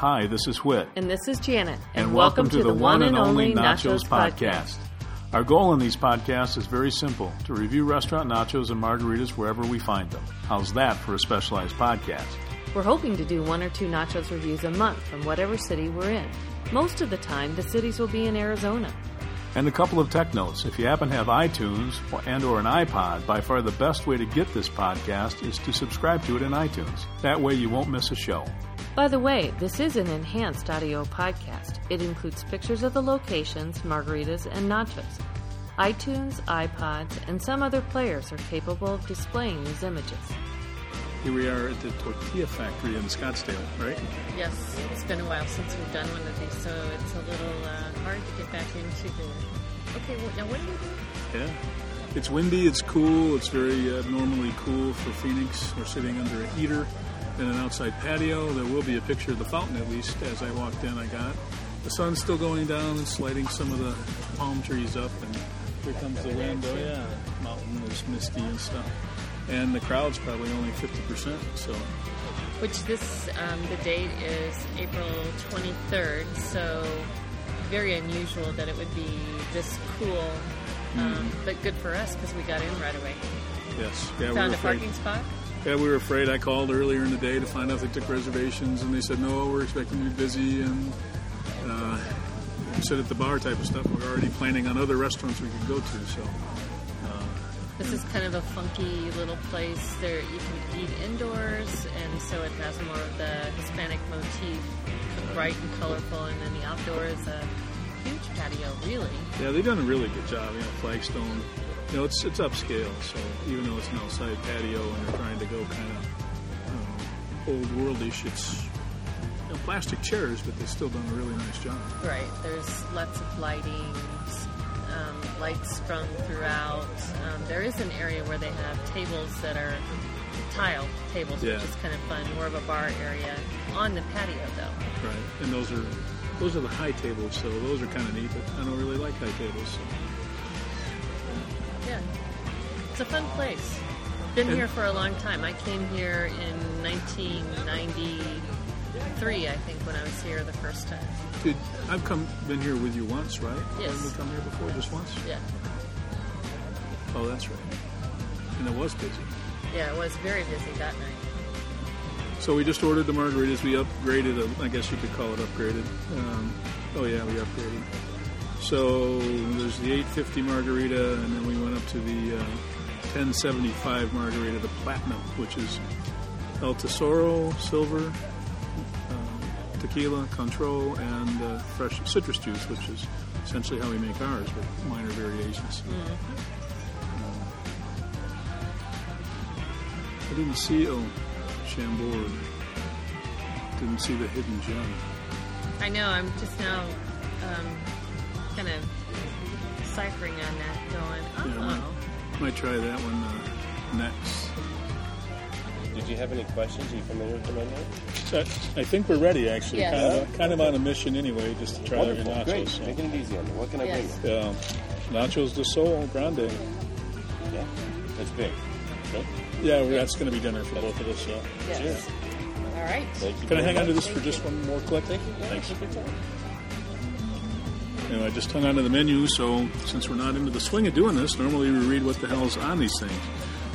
Hi, this is Whit. And this is Janet. And, welcome, to, the, one and only Nachos, podcast. Our goal in these podcasts is very simple to review restaurant nachos and margaritas wherever we find them. How's that for a specialized podcast? We're hoping to do one or two nachos reviews a month from whatever city we're in. Most of the time, the cities will be in Arizona. And a couple of tech notes. If you happen to have iTunes and or an iPod, by far the best way to get this podcast is to subscribe to it in iTunes. That way you won't miss a show. By the way, this is an enhanced audio podcast. It includes pictures of the locations, margaritas, and nachos. iTunes, iPods, and some other players are capable of displaying these images. Here we are at the Tortilla Factory in Scottsdale, right? Yes, it's been a while since we've done one of these, so it's a little uh, hard to get back into the. Okay, well, now what do you do? Yeah. It's windy, it's cool, it's very abnormally cool for Phoenix. We're sitting under a heater in an outside patio. There will be a picture of the fountain, at least, as I walked in, I got. The sun's still going down, it's lighting some of the palm trees up, and here comes the wind. Oh, yeah, mountain is misty and stuff. And the crowd's probably only 50%, so. Which this, um, the date is April 23rd, so very unusual that it would be this cool, um, Mm. but good for us because we got in right away. Yes. Yeah, we Found were a afraid. parking spot. Yeah, we were afraid. I called earlier in the day to find out if they took reservations, and they said no, we're expecting to be busy, and uh, sit at the bar type of stuff. We're already planning on other restaurants we could go to. So This is kind of a funky little place. There you can eat indoors, and so it has more of the Hispanic motif, bright and colorful. And then the outdoor is a huge patio, really. yeah, they've done a really good job. You know, Flagstone. You know, it's it's upscale. So even though it's an outside patio and they're trying to go kind of um, old worldish, it's you know, plastic chairs, but they've still done a really nice job. Right. There's lots of lighting, um, lights strung throughout. Um, there is an area where they have tables that are tile tables, Yeah. which is kind of fun. More of a bar area on the patio, though. Right, and those are those are the high tables, so those are kind of neat. But I don't really like high tables. So. Yeah. It's a fun place. Been And- here for a long time. I came here in 1993, I think, when I was here the first time. Did I've come been here with you once, right? Yes. Haven't we come here before just once? Yeah. Oh, that's right. And it was busy. Yeah, it was very busy that night. So we just ordered the margaritas. We upgraded. I guess you could call it upgraded. Um, oh yeah, we upgraded. So there's the 850 margarita, and then we went up to the uh, 1075 margarita, the platinum, which is El Tesoro, silver, uh, tequila, Cointreau, and uh, fresh citrus juice, which is essentially how we make ours, with minor variations. I didn't see oh, Chambord. Didn't see the hidden gem. I know, I'm just now um, kind of ciphering on that, going, Yeah, oh. might, might try that one uh, next. Did you have any questions? Are you familiar with the menu? So I think we're ready, actually. Yes. Kind, of, kind of on a mission anyway, just to try their Wonderful. nachos. Great. so. Making it easy on me. What can I Yes. bring you? Um, nachos de Sol Grande. Yeah. That's big. Okay. Yeah, well, that's going to be dinner for both of us. So. Yes. Cheers. All right. Thank you. Can I hang on to much. this for just one more click? Thank you. Yeah, Thanks. I just hung onto the menu, so since we're not into the swing of doing this, normally we read what the hell's on these things.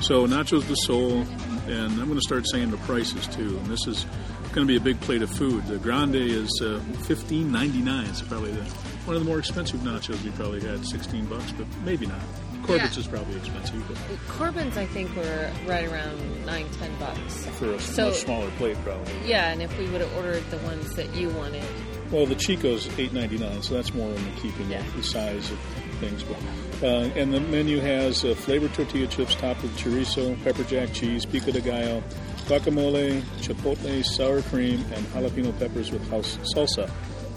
So nachos de sol, and I'm going to start saying the prices too. And this is going to be a big plate of food. The grande is uh, 15.99. It's probably the, one of the more expensive nachos we probably had, 16 bucks, but maybe not. Corbett's Yeah. is probably expensive, but Corbin's, I think, were right around nine, ten bucks. for a So- much smaller plate, probably. Yeah, and if we would have ordered the ones that you wanted, Well, the Chico's eight ninety nine, so that's more in the keeping Yeah. of the size of things. But uh, and the menu has uh, flavored tortilla chips topped with chorizo, pepper jack cheese, pico de gallo, guacamole, chipotle, sour cream, and jalapeno peppers with house salsa,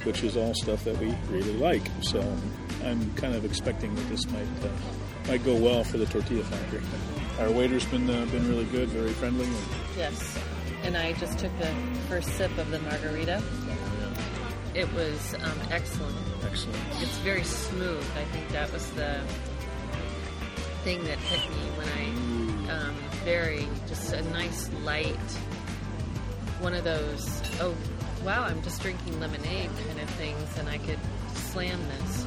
which is all stuff that we really like. So I'm kind of expecting that this might uh, might go well for the tortilla factory. Our waiter's been uh, been really good, very friendly. And, yes. And I just took the first sip of the margarita. It was um, excellent. excellent. It's very smooth. I think that was the thing that hit me when I um, very just a nice light one of those. Oh, wow, I'm just drinking lemonade kind of things, and I could slam this.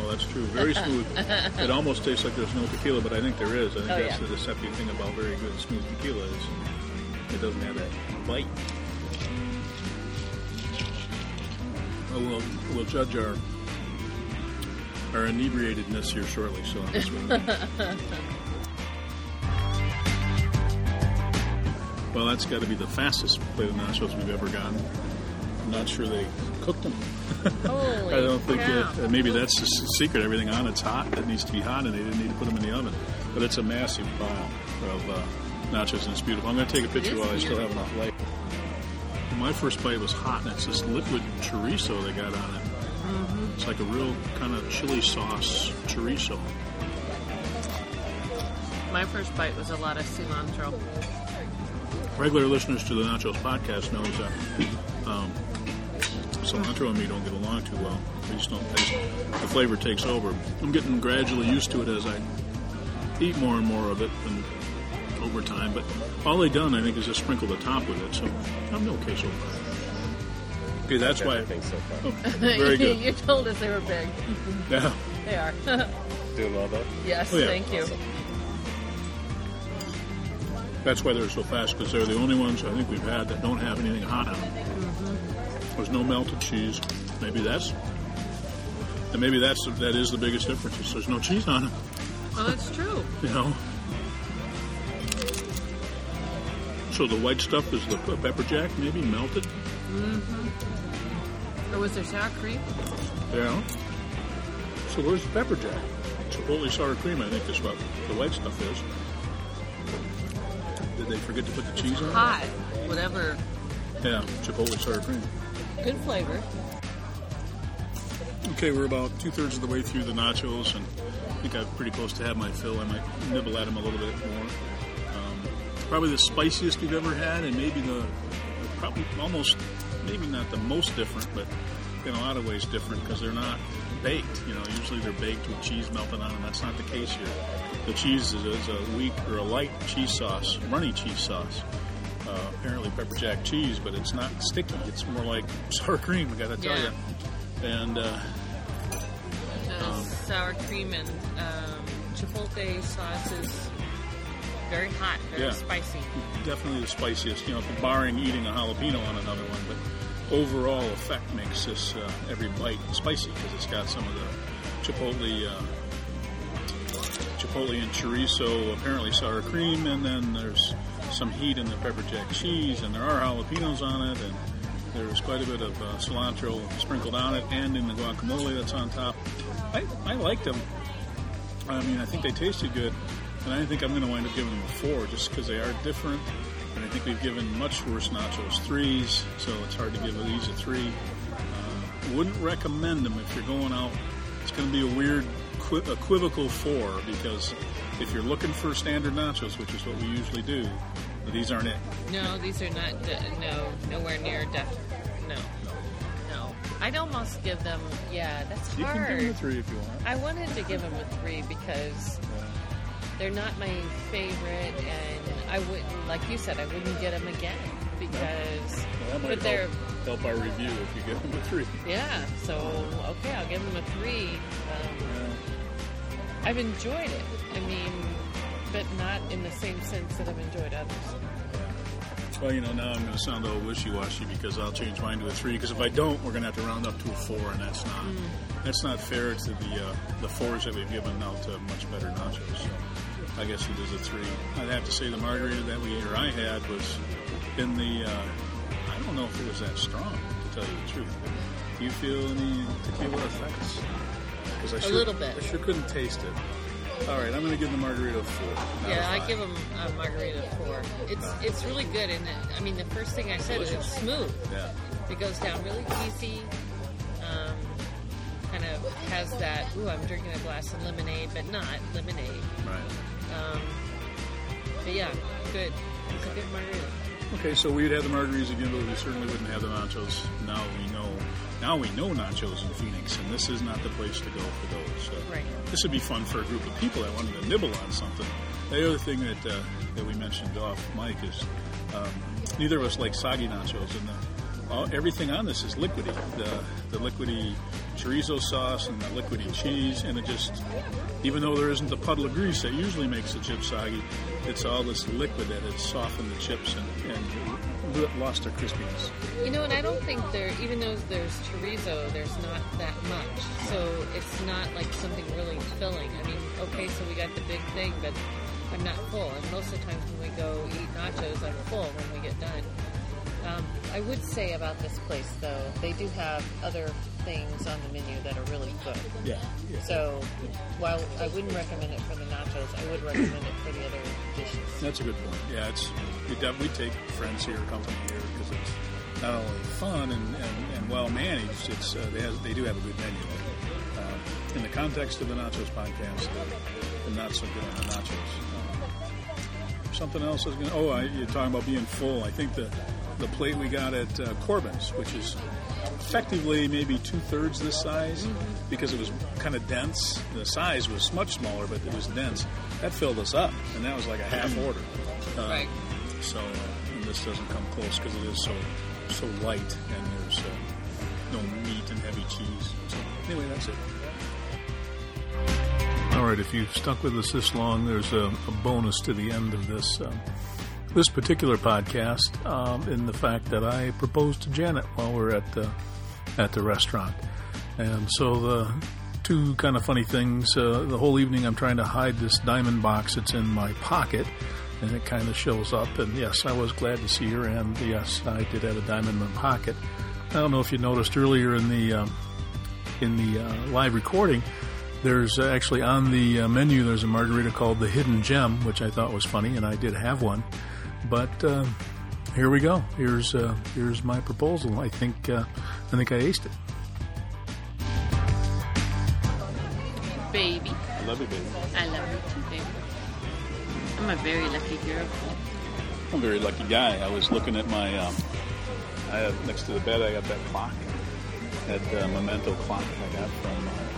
Oh, that's true. Very smooth. it almost tastes like there's no tequila, but I think there is. I think Oh, that's yeah. the deceptive thing about very good smooth tequila is it doesn't have that bite. Well, we'll, we'll judge our our inebriatedness here shortly. So on this one. well, that's got to be the fastest plate of nachos we've ever gotten. I'm not sure they cooked them. Holy I don't think cow. that, uh, maybe that's the secret. Everything on it's hot. It needs to be hot, and they didn't need to put them in the oven. But it's a massive pile of uh, nachos, and it's beautiful. I'm going to take a picture is while I still have enough light. My first bite was hot, and it's this liquid chorizo they got on it. Mm-hmm. It's like a real kind of chili sauce chorizo. My first bite was a lot of cilantro. Regular listeners to the Nachos podcast knows that um, cilantro and me don't get along too well. We just don't taste the flavor takes over. I'm getting gradually used to it as I eat more and more of it and over time. But all they done, I think, is just sprinkle the top with it. So I'm okay so far. Okay, that's why. I think so far. Oh, very good. you told us they were big. Yeah. They are. Doing well though. yes, Oh, yeah. thank you. Awesome. That's why they're so fast because they're the only ones I think we've had that don't have anything hot on them. There's no melted cheese. Maybe that's, and maybe that's that is the biggest difference. Is there's no cheese on it. Oh, that's true. You know. So the white stuff is the pepper jack, maybe melted. Mm-hmm. Or was there sour cream? Yeah. So where's the pepper jack? Chipotle sour cream, I think, is what the white stuff is. Did they forget to put the cheese on? Hot. Whatever. Yeah, Chipotle sour cream. Good flavor. Okay, we're about two thirds of the way through the nachos, and I think I'm pretty close to have my fill. I might nibble at them a little bit more. Um, probably the spiciest we've ever had, and maybe the probably almost maybe not the most different, but in a lot of ways different because they're not baked. You know, usually they're baked with cheese melted on them. That's not the case here. The cheese is, is a weak or a light cheese sauce, runny cheese sauce. Uh, apparently pepper jack cheese, but it's not sticky. It's more like sour cream. I got to tell Yeah. you. And uh, Uh, sour cream and um, chipotle sauce is very hot, very Yeah. spicy. definitely the spiciest. You know, barring eating a jalapeno on another one, but overall effect makes this uh, every bite spicy because it's got some of the chipotle, uh, chipotle and chorizo, apparently sour cream, and then there's some heat in the pepper jack cheese, and there are jalapenos on it, and there's quite a bit of uh, cilantro sprinkled on it, and in the guacamole that's on top. I, I liked them. I mean, I think they tasted good, and I think I'm going to wind up giving them a four just because they are different. And I think we've given much worse nachos threes, so it's hard to give these a three. Uh, wouldn't recommend them if you're going out. It's going to be a weird, equi- equivocal four because if you're looking for standard nachos, which is what we usually do, these aren't it. No, these are not. De- no, nowhere near def. No, no. I'd almost give them. Yeah, that's hard. You can give them a three if you want. I wanted to give them a three because they're not my favorite, and I wouldn't, like you said, I wouldn't get them again because. Well, but they're help, help our review if you give them a three. yeah. So okay, I'll give them a three. Um, I've enjoyed it. I mean, but not in the same sense that I've enjoyed others. Well, you know, now I'm going to sound all wishy-washy because I'll change mine to a three. Because if I don't, we're going to have to round up to a four, and that's not that's not fair to the uh, the fours that we've given out to much better nachos. I guess it is a three. I'd have to say the margarita that we ate or I had was in the. Uh, I don't know if it was that strong, to tell you the truth. Do you feel any tequila effects? Because I A sure, little bit. I sure couldn't taste it. All right, I'm going to give the margarita a four. Yeah, I give them a margarita four. It's it's really good, and I mean the first thing I said is it's smooth. Yeah. It goes down really easy. Um, kind of has that. Ooh, I'm drinking a glass of lemonade, but not lemonade. Right. Um, but yeah, good. It's a good margarita. Okay, so we'd have the margaritas again, but we certainly wouldn't have the nachos. Now we know. Now we know nachos in Phoenix, and this is not the place to go for those. So Right. This would be fun for a group of people that wanted to nibble on something. The other thing that uh, that we mentioned off mic is um, neither of us like soggy nachos, and the, all, everything on this is liquidy. The the liquidy chorizo sauce and the liquidy cheese, and it just even though there isn't the puddle of grease that usually makes the chips soggy, it's all this liquid that has softened the chips and, and lost their crispiness. You know, and I don't think there, even though there's chorizo, there's not that much. So it's not like something really filling. I mean, okay, so we got the big thing, but I'm not full. And most of the times when we go eat nachos, I'm full when we get done. Um, I would say about this place, though, they do have other things on the menu that are really good. Yeah. yeah. So while I wouldn't recommend it for the nachos, I would recommend it for the other dishes. That's a good point. Yeah, it's we take friends here, company here, because it's not only fun and, and, and well managed. It's uh, they they do have a good menu. Uh, in the context of the Nachos podcast, the, not so good on the nachos. Uh, something else I was going. to... Oh, I, you're talking about being full. I think the the plate we got at uh, Corbin's, which is effectively maybe two thirds this size mm-hmm. because it was kind of dense. The size was much smaller, but it was dense. That filled us up, and that was like a half mm-hmm. order. Uh, right. So uh, this doesn't come close because it is so so light, and there's uh, no meat and heavy cheese. So anyway, that's it. All right, if you've stuck with us this long, there's a, a bonus to the end of this. Um, this particular podcast um, in the fact that I proposed to Janet while we are at the at the restaurant, and so the two kind of funny things. Uh, the whole evening, I'm trying to hide this diamond box that's in my pocket, and it kind of shows up. And yes, I was glad to see her, and yes, I did have a diamond in my pocket. I don't know if you noticed earlier in the um, in the uh, live recording. There's actually on the uh, menu. There's a margarita called the Hidden Gem, which I thought was funny, and I did have one. But uh, here we go. Here's uh, here's my proposal. I think uh, I think I aced it. Baby. I love you, baby. I love you too, baby. I'm a very lucky girl. I'm a very lucky guy. I was looking at my. Um, I have next to the bed. I got that clock, that uh, memento clock I got from uh,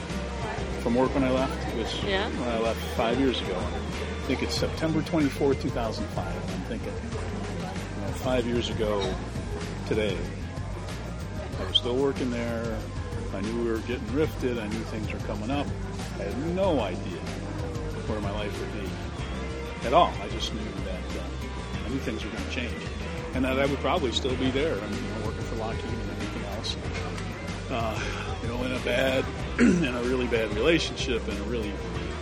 from work when I left. It was yeah. when I left five years ago. I think it's September 24, 2005. I'm thinking, you know, five years ago today, I was still working there. I knew we were getting rifted. I knew things were coming up. I had no idea where my life would be at all. I just knew that uh, I knew things were going to change, and that I would probably still be there. I mean, you know, working for Lockheed and everything else. Uh, you know, in a bad, in a really bad relationship, and a really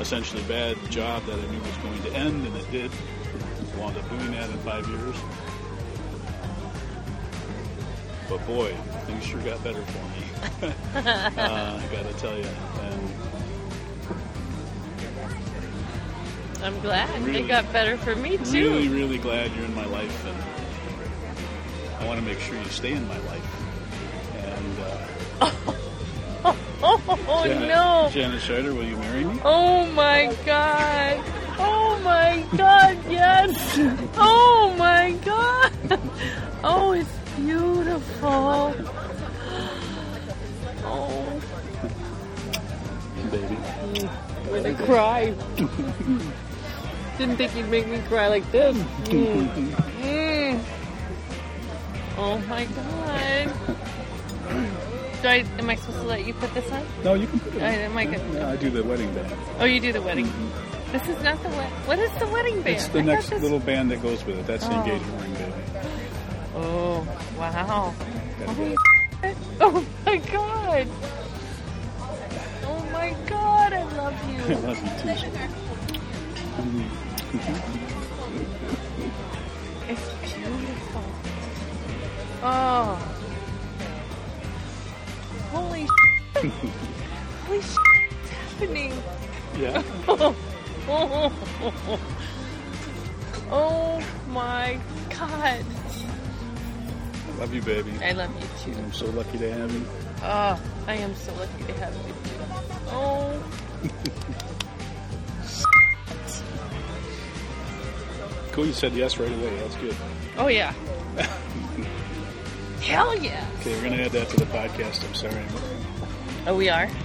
essentially bad job that I knew was going to end, and it did. Wound up doing that in five years. But boy, things sure got better for me. uh, I got to tell you. And I'm glad really, it got better for me too. I'm really, really glad you're in my life, and I want to make sure you stay in my life. And. Uh, Oh Janet, no! Janet Scheider, will you marry me? Oh my god! Oh my god, yes! Oh my god! Oh, it's beautiful! Oh. Baby. I'm gonna cry. Didn't think you'd make me cry like this. Mm. Mm. Oh my god. Do I, am I supposed to let you put this on? No, you can put it I, am I good? Yeah, I do the wedding band. Oh, you do the wedding. Mm-hmm. This is not the wedding. What is the wedding band? It's the I next this... little band that goes with it. That's the Oh. engagement ring. Oh, wow. Gotta Oh, oh my god. Oh my god, I love you. I you. love you too. It's beautiful. Oh. Holy shit. Holy shit. What's happening? Yeah. oh my god. I love you, baby. I love you too. I'm so lucky to have you. Oh, I am so lucky to have you too. Oh. Cool, you said yes right away. That's good. Oh yeah. Hell yeah. Okay, we're gonna add that to the podcast. I'm sorry. Oh, we are.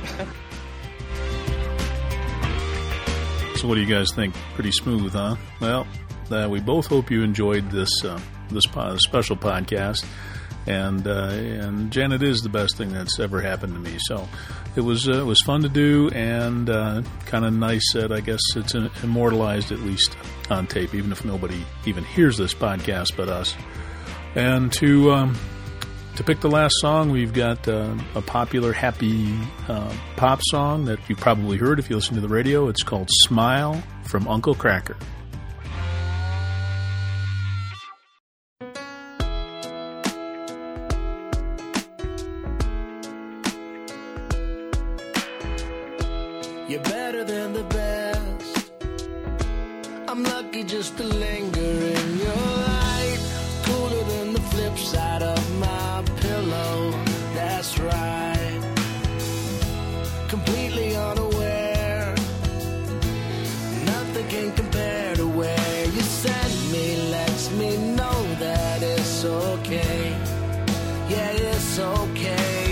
So, what do you guys think? Pretty smooth, huh? Well, uh, we both hope you enjoyed this uh, this po- special podcast. and uh, and Janet is the best thing that's ever happened to me. So it was uh, it was fun to do and uh, kind of nice that I guess it's immortalized at least on tape, even if nobody even hears this podcast but us. And to um, to pick the last song, we've got uh, a popular happy uh, pop song that you've probably heard if you listen to the radio. It's called "Smile" from Uncle Kracker. it's smile.